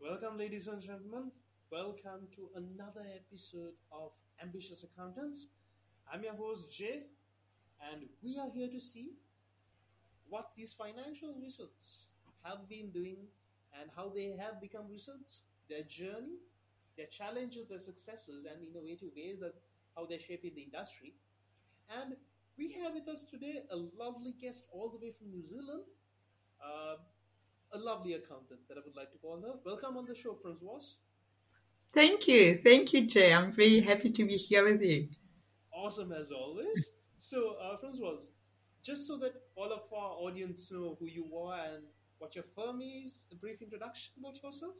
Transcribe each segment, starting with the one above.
Welcome, ladies and gentlemen. Welcome to another episode of Ambitious Accountants. I'm your host, Jay, and we are here to see what these financial results have been doing and how they have become results, their journey, their challenges, their successes, and innovative ways that how they're shaping the industry. And we have with us today a lovely guest all the way from New Zealand. Uh, a lovely accountant that I would like to call her. Welcome on the show, Francoise. Thank you. Thank you, Jay. I'm very happy to be here with you. Awesome as always. so, uh, Francoise, just so that all of our audience know who you are and what your firm is, a brief introduction about yourself.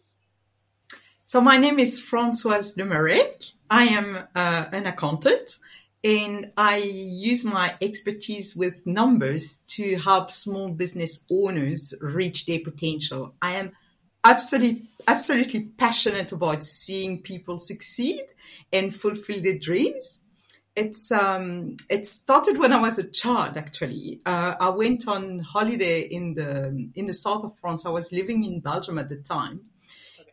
So my name is Francoise Le Marrec. I am uh, an accountant and I use my expertise with numbers to help small business owners reach their potential. I am absolutely, absolutely passionate about seeing people succeed and fulfill their dreams. It's um, it started when I was a child. Actually, uh, I went on holiday in the in the south of France. I was living in Belgium at the time,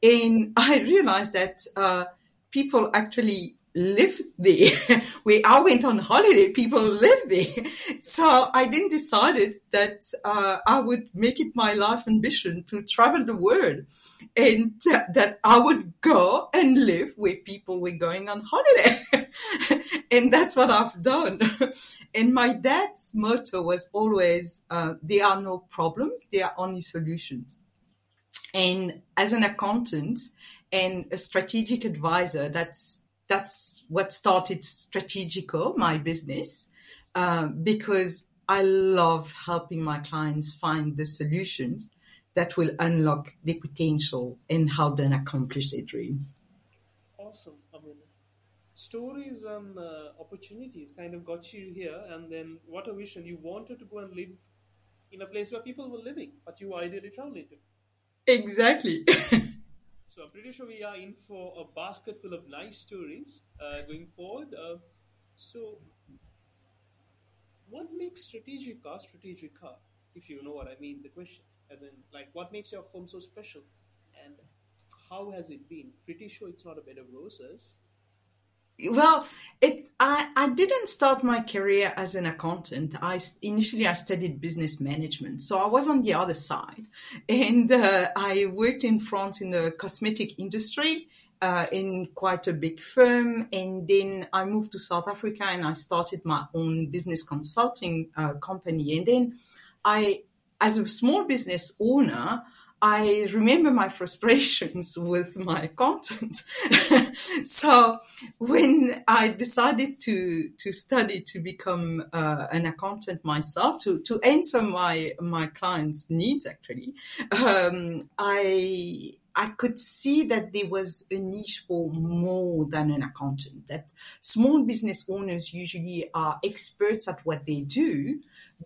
and I realized that uh, people actually live there. Where I went on holiday, people live there. So I then decided that uh, I would make it my life ambition to travel the world and uh, that I would go and live where people were going on holiday. and that's what I've done. and my dad's motto was always, uh, there are no problems, there are only solutions. And as an accountant and a strategic advisor, that's that's what started Strategico, my business, uh, because I love helping my clients find the solutions that will unlock their potential and help them accomplish their dreams. Awesome. I mean, stories and uh, opportunities kind of got you here, and then what a vision! You wanted to go and live in a place where people were living, but you were ideally traveling to. Exactly. So I'm pretty sure we are in for a basket full of nice stories uh, going forward. Uh, so, what makes Strategica Strategica? If you know what I mean, the question, as in, like, what makes your firm so special, and how has it been? Pretty sure it's not a bed of roses. Well, it's I, I didn't start my career as an accountant. I initially I studied business management, so I was on the other side, and uh, I worked in France in the cosmetic industry uh, in quite a big firm, and then I moved to South Africa and I started my own business consulting uh, company, and then I, as a small business owner. I remember my frustrations with my accountant. so when I decided to to study to become uh, an accountant myself, to to answer my my clients' needs, actually, um, I I could see that there was a niche for more than an accountant. That small business owners usually are experts at what they do,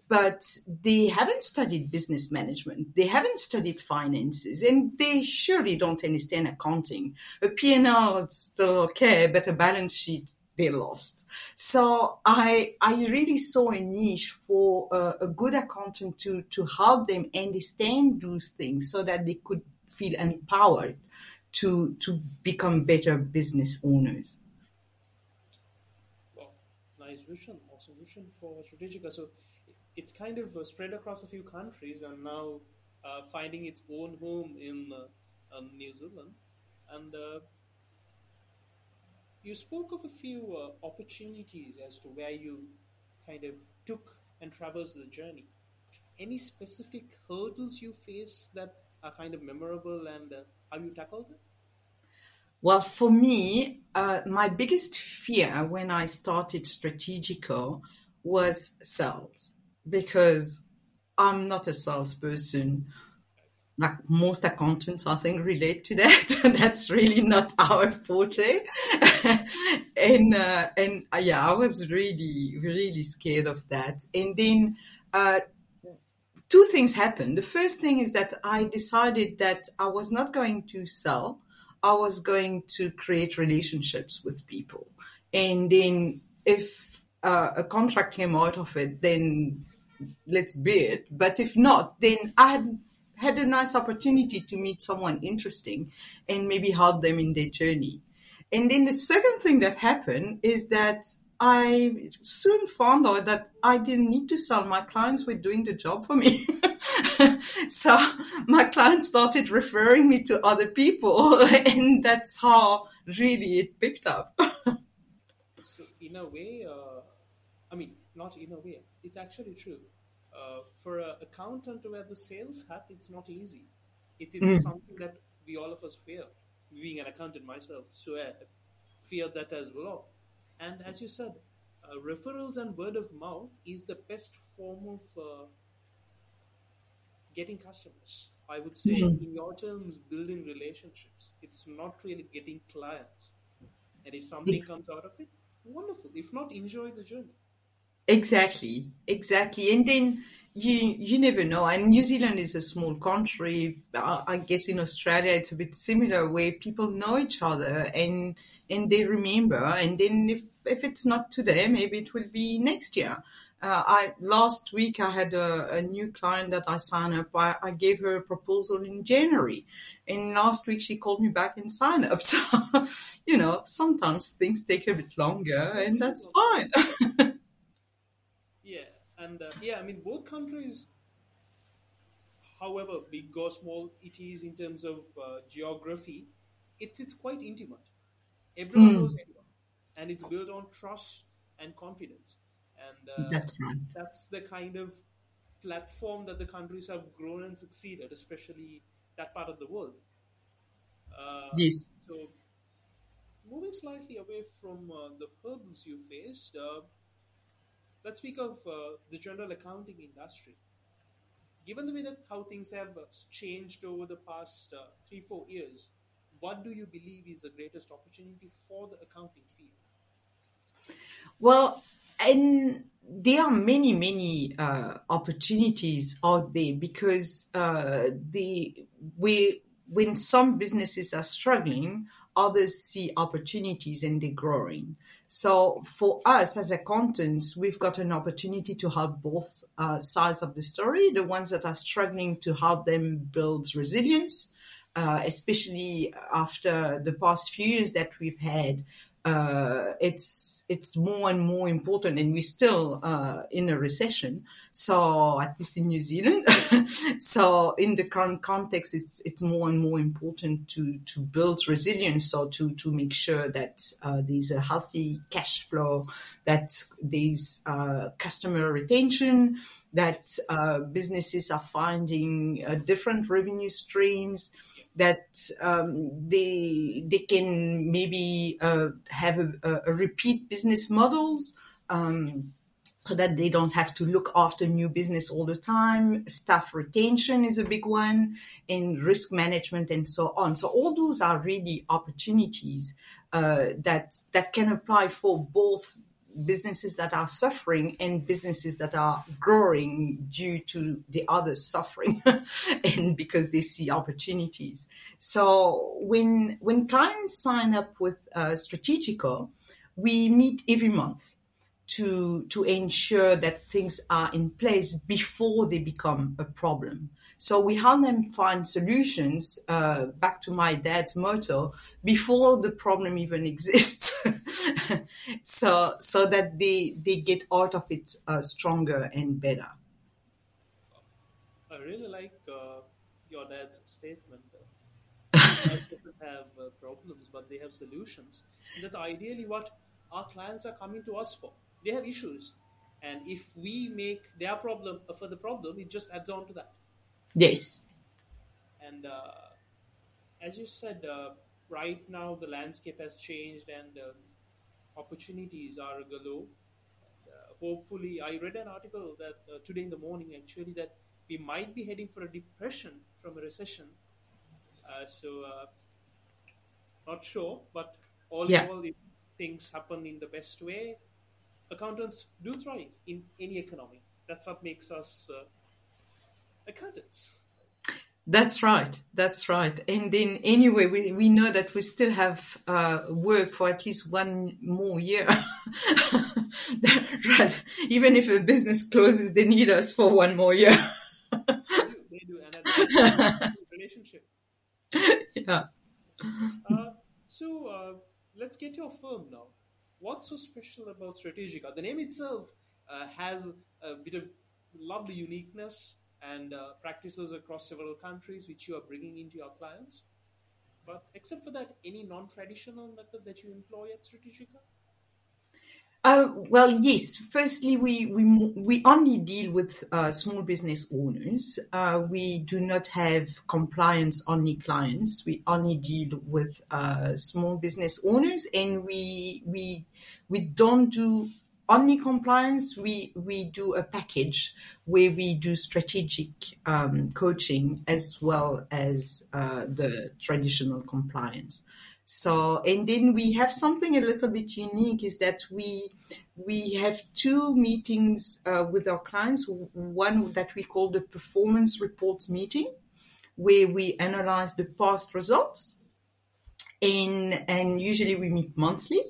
but they haven't studied business management. They haven't studied finances and they surely don't understand accounting. A P&L is still okay, but a balance sheet, they lost. So I, I really saw a niche for a, a good accountant to, to help them understand those things so that they could feel empowered to, to become better business owners. Well, nice vision, awesome vision for Strategica. So it's kind of uh, spread across a few countries and now uh, finding its own home in uh, New Zealand. And uh, you spoke of a few uh, opportunities as to where you kind of took and traversed the journey. Any specific hurdles you face that are kind of memorable and uh, how you tackled it? Well, for me, my biggest fear when I started Strategico was sales because I'm not a salesperson. Like most accountants, I think relate to that. That's really not our forte. and uh, and uh, yeah, I was really really scared of that. And then uh, two things happened. The first thing is that I decided that I was not going to sell. I was going to create relationships with people. And then if uh, a contract came out of it, then let's be it. But if not, then I had had a nice opportunity to meet someone interesting and maybe help them in their journey. And then the second thing that happened is that I soon found out that I didn't need to sell. My clients were doing the job for me. so my clients started referring me to other people and that's how really it picked up. so in a way, uh, I mean, not in a way, it's actually true. Uh, for an accountant to wear the sales hat, it's not easy. It is mm. something that we all of us fear. Being an accountant myself, so I fear that as well. And as you said, uh, referrals and word of mouth is the best form of uh, getting customers. I would say, mm. in your terms, building relationships. It's not really getting clients. And if something comes out of it, wonderful. If not, enjoy the journey. Exactly, exactly. And then you you never know. And New Zealand is a small country. I guess in Australia it's a bit similar, where people know each other and and they remember. And then if if it's not today, maybe it will be next year. Uh, I last week I had a, a, new client that I signed up. I, I, gave her a proposal in January, and last week she called me back and signed up. So, you know, sometimes things take a bit longer, and that's fine. and uh, yeah, I mean both countries, however big or small it is in terms of uh, geography, it's it's quite intimate. Everyone mm. knows everyone, and it's built on trust and confidence and uh, that's right. That's the kind of platform that the countries have grown and succeeded, especially that part of the world. Uh, yes. So, moving slightly away from uh, the hurdles you faced, uh, let's speak of uh, the general accounting industry. Given the way that how things have uh, changed over the past three, four years, what do you believe is the greatest opportunity for the accounting field? Well, and there are many, many uh, opportunities out there because uh, the we when some businesses are struggling, others see opportunities and they're growing. So for us as accountants, we've got an opportunity to help both uh, sides of the story. The ones that are struggling to help them build resilience, uh, especially after the past few years that we've had uh, it's it's more and more important, and we're still uh, in a recession. So at least in New Zealand, so in the current context, it's it's more and more important to to build resilience, so to to make sure that uh, there's a healthy cash flow, that there's uh, customer retention, that uh, businesses are finding different revenue streams that um, they they can maybe uh, have a, a, repeat business models. Um, so that they don't have to look after new business all the time. Staff retention is a big one, and risk management, and so on. So all those are really opportunities uh, that that can apply for both businesses that are suffering and businesses that are growing due to the others suffering and because they see opportunities. So when, when clients sign up with uh, Strategico, we meet every month to, to ensure that things are in place before they become a problem. So we help them find solutions, uh, back to my dad's motto, before the problem even exists. so, so that they, they get out of it uh, stronger and better. I really like uh, your dad's statement. doesn't have uh, problems, but they have solutions. And that's ideally what our clients are coming to us for. They have issues, and if we make their problem a further problem, it just adds on to that. Yes. And uh, as you said, uh, right now the landscape has changed and um, opportunities are galore. Uh, hopefully, I read an article that uh, today in the morning actually that we might be heading for a depression from a recession. Uh, so, uh, not sure, but all yeah. in all, if things happen in the best way, accountants do thrive in any economy. That's what makes us accountants. That's right. That's right. And then anyway, we, we know that we still have uh, work for at least one more year. right. Even if a business closes, they need us for one more year. they do, they do. And relationship. yeah. Uh, so uh, let's get your firm now. What's so special about Strategica? The name itself uh, has a bit of lovely uniqueness and uh, practices across several countries which you are bringing into your clients. But except for that, any non-traditional method that you employ at Strategica? Uh, well, yes. Firstly, we we we only deal with uh, small business owners. Uh, we do not have compliance only clients. We only deal with uh, small business owners, and we we we don't do only compliance. We we do a package where we do strategic um, coaching as well as uh, the traditional compliance. So, and then we have something a little bit unique is that we we have two meetings uh, with our clients. One that we call the performance reports meeting, where we analyze the past results, and and usually we meet monthly,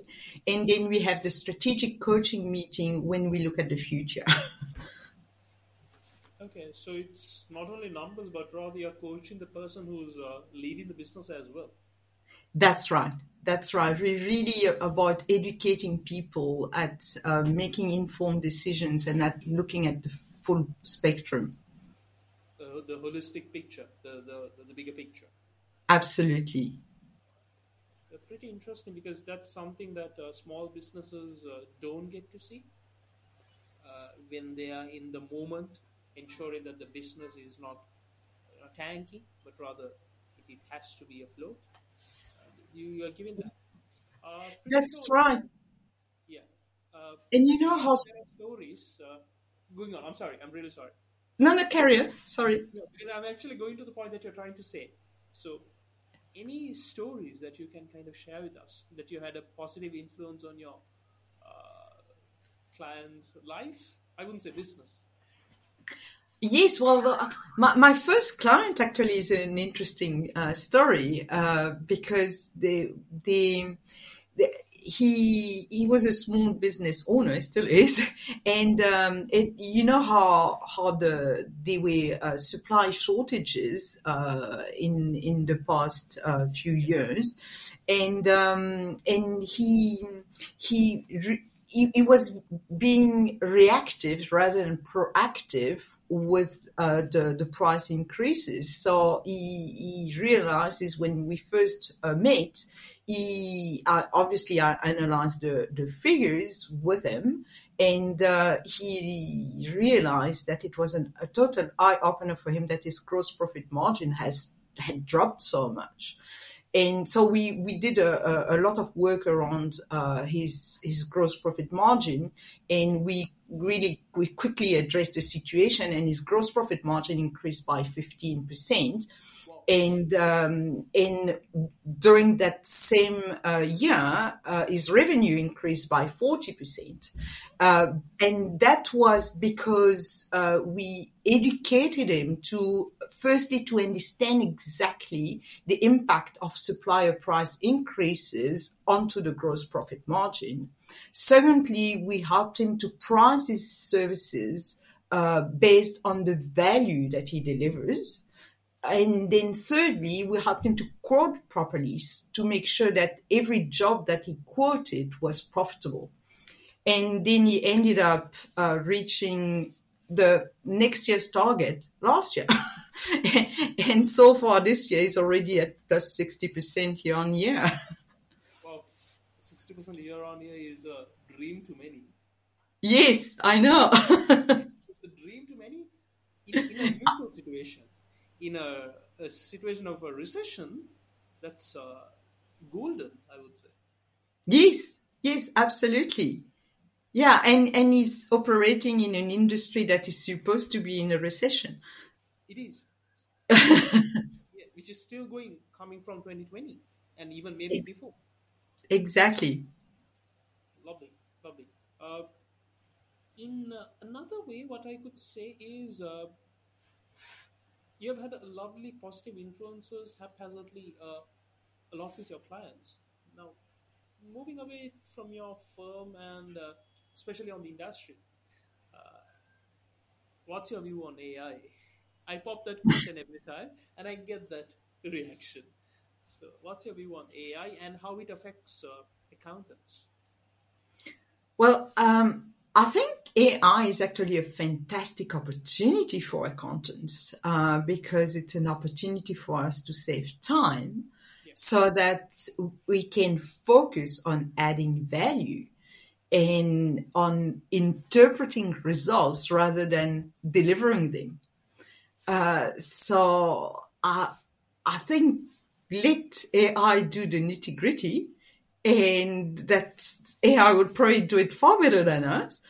and then we have the strategic coaching meeting when we look at the future. okay, so it's not only numbers, but rather you're coaching the person who's uh, leading the business as well. That's right. That's right. We're really about educating people at uh, making informed decisions and at looking at the full spectrum. Uh, the holistic picture, the, the, the bigger picture. Absolutely. Uh, pretty interesting because that's something that uh, small businesses uh, don't get to see uh, when they are in the moment, ensuring that the business is not tanky, but rather it, it has to be afloat you are giving that. Uh, That's right. Yeah. Uh, and you know how stories uh, going on. I'm sorry. I'm really sorry. No, no, carry on. Sorry. No, because I'm actually going to the point that you're trying to say. So, any stories that you can kind of share with us that you had a positive influence on your uh, client's life? I wouldn't say business. Yes, well, the, my, my first client actually is an interesting uh, story uh, because the, the, the he he was a small business owner, still is, and um, it, you know how how the there were uh, supply shortages uh, in in the past uh, few years, and um, and he he. Re- he, he was being reactive rather than proactive with uh, the, the price increases. So he, he realizes when we first uh, met, he uh, obviously I analyzed the, the figures with him and uh, he realized that it was an, a total eye opener for him that his gross profit margin has had dropped so much and so we we did a, a, lot of work around uh, his his gross profit margin, and we really we quickly addressed the situation, and his gross profit margin increased by fifteen percent. And um, in during that same uh, year, uh, his revenue increased by forty percent, uh, and that was because uh, we educated him to firstly to understand exactly the impact of supplier price increases onto the gross profit margin. Secondly, we helped him to price his services uh, based on the value that he delivers. And then thirdly, we helped him to quote properly to make sure that every job that he quoted was profitable. And then he ended up uh, reaching the next year's target last year. and so far this year is already at plus 60% year on year. Well, 60% year on year is a dream to many. Yes, I know. it's a dream to many in, in a neutral situation. In a, a, situation of a recession, that's uh, golden, I would say. Yes, yes, absolutely. Yeah, and, and he's operating in an industry that is supposed to be in a recession. It is. yeah, which is still going, coming from 2020 and even maybe it's, before. Exactly. Lovely, lovely. Uh, in uh, another way, what I could say is uh, you have had a lovely positive influences haphazardly uh, a lot with your clients. Now, moving away from your firm and uh, especially on the industry. Uh, what's your view on AI? I pop that question every time, and I get that reaction. So, what's your view on AI and how it affects uh, accountants? Well, um, I think AI is actually a fantastic opportunity for accountants uh, because it's an opportunity for us to save time yeah. so that we can focus on adding value and on interpreting results rather than delivering them. Uh, so I, I think let AI do the nitty gritty and that AI would probably do it far better than us.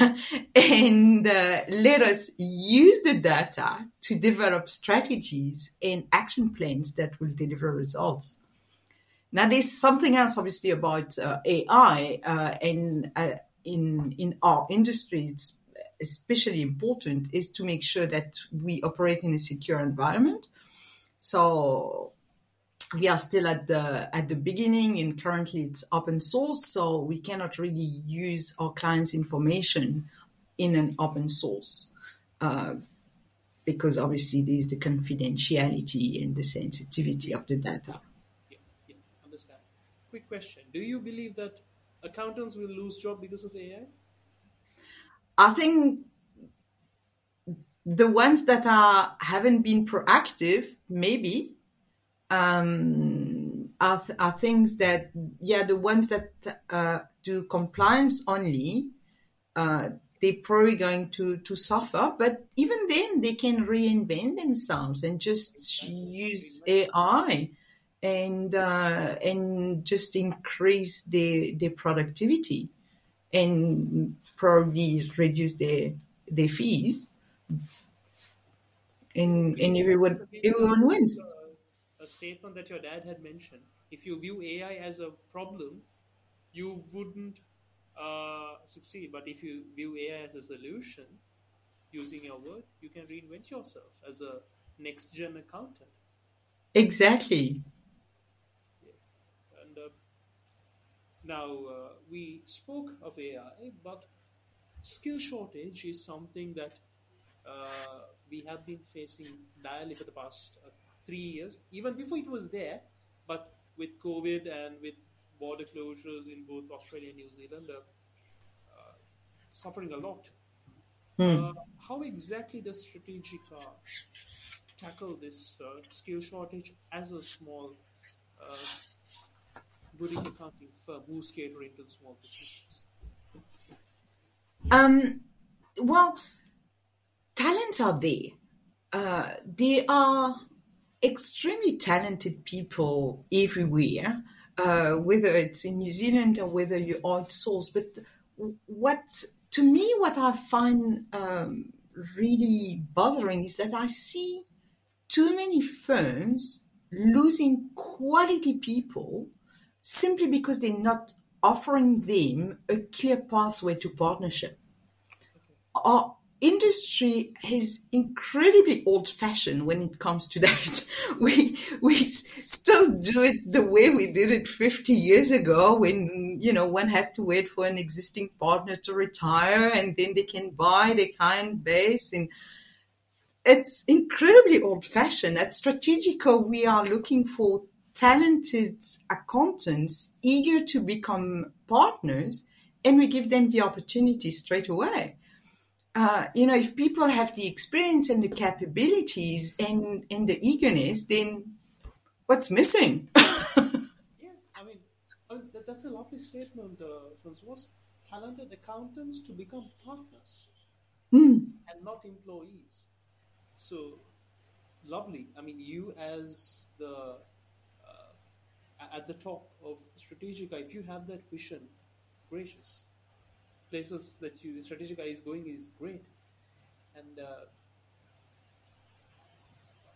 and uh, let us use the data to develop strategies and action plans that will deliver results. Now, there's something else, obviously, about uh, AI, uh, and uh, in in our industry, it's especially important is to make sure that we operate in a secure environment. So we are still at the at the beginning and currently it's open source so we cannot really use our clients information in an open source uh, because obviously there's the confidentiality and the sensitivity of the data. Yeah, yeah understand. Quick question. Do you believe that accountants will lose job because of ai i think the ones that are haven't been proactive maybe um, are, are things that, yeah, the ones that uh, do compliance only, uh, they're probably going to, to suffer. But even then, they can reinvent themselves and just use AI and uh, and just increase their their productivity and probably reduce their their fees. And and everyone everyone wins a statement that your dad had mentioned. If you view AI as a problem, you wouldn't uh, succeed. But if you view AI as a solution, using your word, you can reinvent yourself as a next gen accountant. Exactly. Yeah. And uh, now uh, we spoke of AI, but skill shortage is something that uh, we have been facing direly for the past uh, three years, even before it was there. But with COVID and with border closures in both Australia and New Zealand, uh, uh, suffering a lot. Hmm. how exactly does Strategica tackle this uh, skill shortage as a small uh, boutique accounting firm who's catering to the small businesses? Um, well, talents are there. Uh, they are extremely talented people everywhere, uh, whether it's in New Zealand or whether you outsource. But what, to me, what I find um, really bothering is that I see too many firms losing quality people simply because they're not offering them a clear pathway to partnership. Okay industry is incredibly old fashioned when it comes to that. we, we still do it the way we did it 50 years ago when, you know, one has to wait for an existing partner to retire and then they can buy their client base and it's incredibly old fashioned. At Strategico, we are looking for talented accountants eager to become partners and we give them the opportunity straight away uh, you know, if people have the experience and the capabilities and, and the eagerness, then what's missing? yeah, I mean, I mean that's a lovely statement, uh, Francois. Talented accountants to become partners mm. and not employees. So lovely. I mean, you as the uh, at the top of Strategica, if you have that vision, gracious places that you Strategica is going is great, and uh,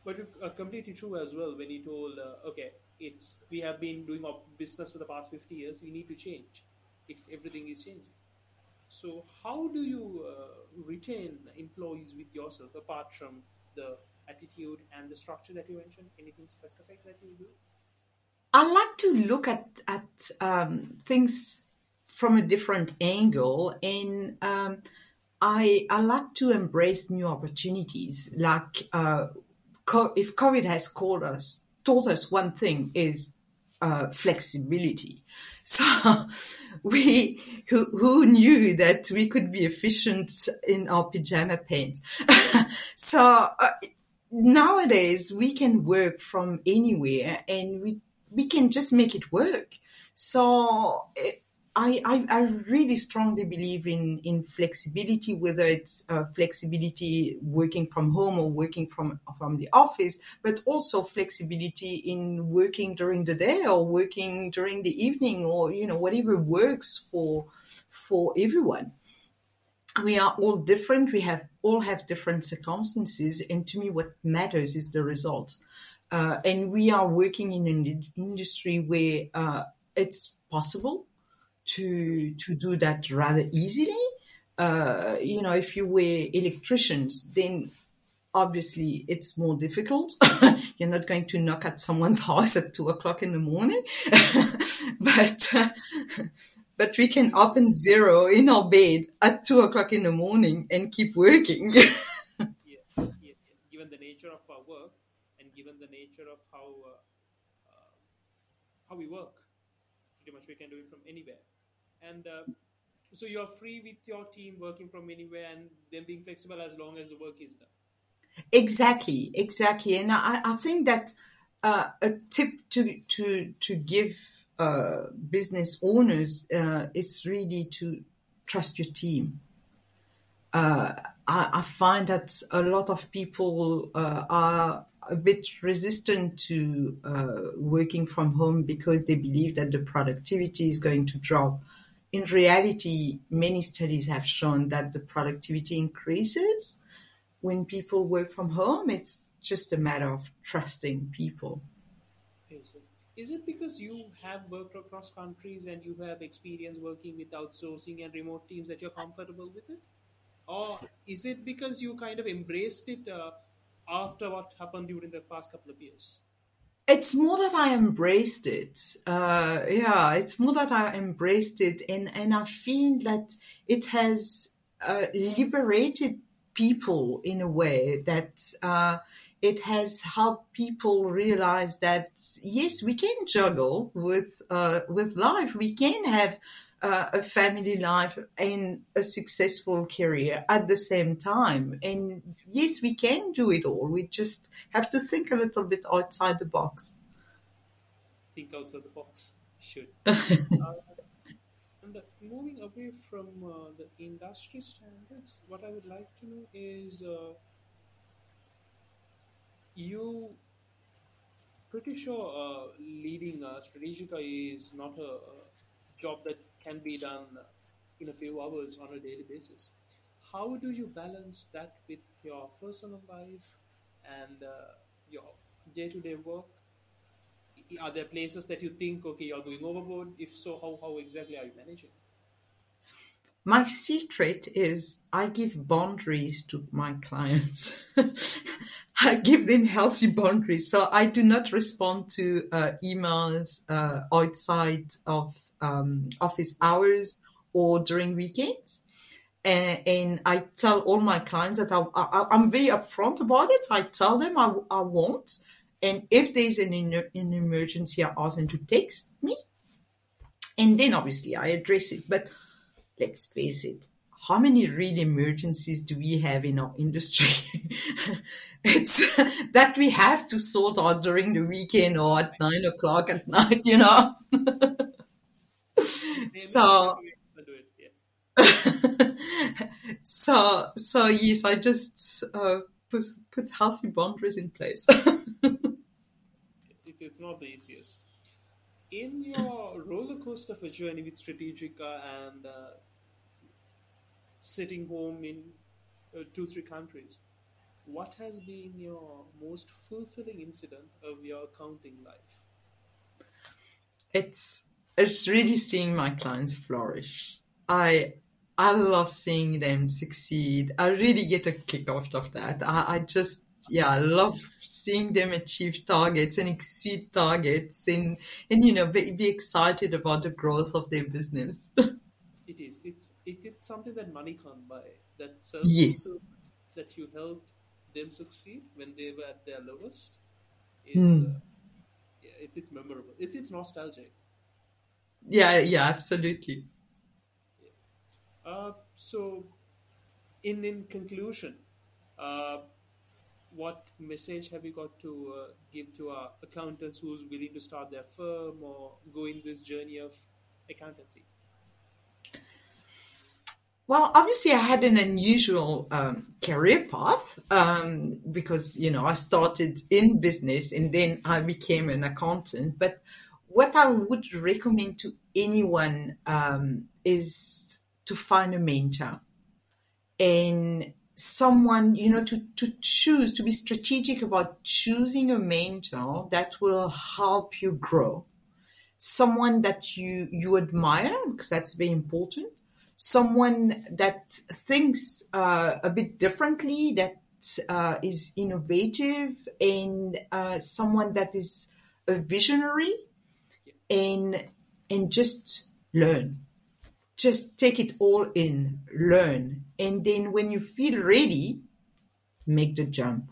but uh, completely true as well when you told uh, okay it's we have been doing our business for the past 50 years we need to change if everything is changing. So how do you uh, retain employees with yourself apart from the attitude and the structure that you mentioned? Anything specific that you do? I like to look at at um, things from a different angle. And um, I I like to embrace new opportunities. Like uh, co- if COVID has called us, taught us one thing is uh, flexibility. So we who who knew that we could be efficient in our pajama pants. so uh, nowadays we can work from anywhere and we we can just make it work. So I, I, I really strongly believe in, in flexibility, whether it's uh, flexibility working from home or working from, from the office, but also flexibility in working during the day or working during the evening or, you know, whatever works for, for everyone. We are all different. We have all have different circumstances. And to me, what matters is the results. Uh, and we are working in an industry where, uh, it's possible to to do that rather easily. Uh, you know, if you were electricians, then obviously it's more difficult. You're not going to knock at someone's house at two o'clock in the morning, but uh, but we can open Xero in our bed at two o'clock in the morning and keep working. yeah, yeah, given the nature of our work and given the nature of how uh, uh, how we work, pretty much we can do it from anywhere and uh, so you're free with your team working from anywhere and them being flexible as long as the work is done. Exactly exactly. And i, I think that uh, a tip to to to give uh, business owners uh, is really to trust your team. Uh, I, I, find that a lot of people uh, are a bit resistant to uh, working from home because they believe that the productivity is going to drop in reality, many studies have shown that the productivity increases when people work from home. It's just a matter of trusting people. Is it because you have worked across countries and you have experience working with outsourcing and remote teams that you're comfortable with it? Or is it because you kind of embraced it uh, after what happened during the past couple of years? It's more that I embraced it. Uh, yeah, it's more that I embraced it, and and I feel that it has uh, liberated people in a way that uh, it has helped people realize that yes, we can juggle with uh, with life. We can have uh, a family life and a successful career at the same time. And yes, we can do it all. We just have to think a little bit outside the box. Think outside the box. Should. uh, and moving away from uh, the industry standards, what I would like to know is uh, you pretty sure uh, leading a Strategica is not a, a job that can be done in a few hours on a daily basis. How do you balance that with your personal life and uh, your day to day work? Are there places that you think, okay, you're going overboard? If so, how, how exactly are you managing? My secret is I give boundaries to my clients. I give them healthy boundaries. So I do not respond to uh, emails uh, outside of um, office hours or during weekends. And, and, I tell all my clients that I, am very upfront about it. I tell them I, I won't. And if there's an, an emergency, I ask them to text me. And then obviously I address it. But let's face it, how many real emergencies do we have in our industry? it's that we have to sort out during the weekend or at nine o'clock at night, you know? so so so yes i just uh, put, put healthy boundaries in place. It, it's not the easiest. In your roller coaster of a journey with strategica and uh, sitting home in uh, two three countries what has been your most fulfilling incident of your accounting life? It's it's really seeing my clients flourish. I I love seeing them succeed. I really get a kick out of that. I, I just yeah, I love seeing them achieve targets and exceed targets and and you know be, be excited about the growth of their business. it is. It's it, it's something that money can't buy. that self Yes. that you helped them succeed when they were at their lowest is Hmm. uh, yeah, it is memorable. It is nostalgic. Yeah, yeah, absolutely. Uh, so, in in conclusion, uh, what message have you got to uh, give to our accountants who's willing to start their firm or go in this journey of accountancy? Well, obviously, I had an unusual um, career path um, because you know I started in business and then I became an accountant. But what I would recommend to anyone um, is to find a mentor and someone you know to to choose to be strategic about choosing a mentor that will help you grow. Someone that you you admire because that's very important. Someone that thinks uh, a bit differently that uh, is innovative and uh, someone that is a visionary and and just learn. Just take it all in learn. And then when you feel ready make the jump.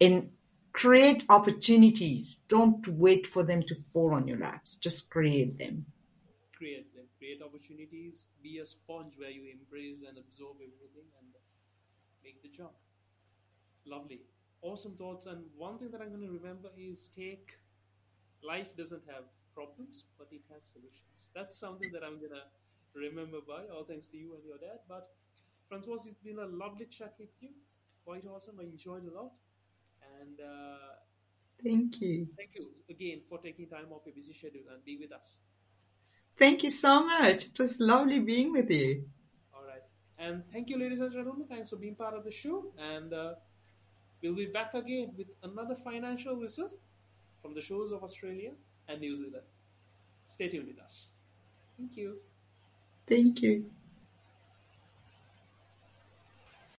And create opportunities. Don't wait for them to fall on your laps. Just create them. Create them, create opportunities, be a sponge where you embrace and absorb everything and make the jump. Lovely, awesome thoughts. And one thing that I'm going to remember is take life doesn't have problems, but it has solutions. That's something that I'm going to remember by. All thanks to you and your dad. But Francois, it's been a lovely chat with you. Quite awesome. I enjoyed a lot. And uh, thank you thank you again for taking time off your busy schedule and be with us. thank you so much it was lovely being with you All right. And thank you, ladies and gentlemen. Thanks for being part of the show. And uh, we'll be back again with another financial result from the shores of Australia and New Zealand. Stay tuned with us. Thank you. thank you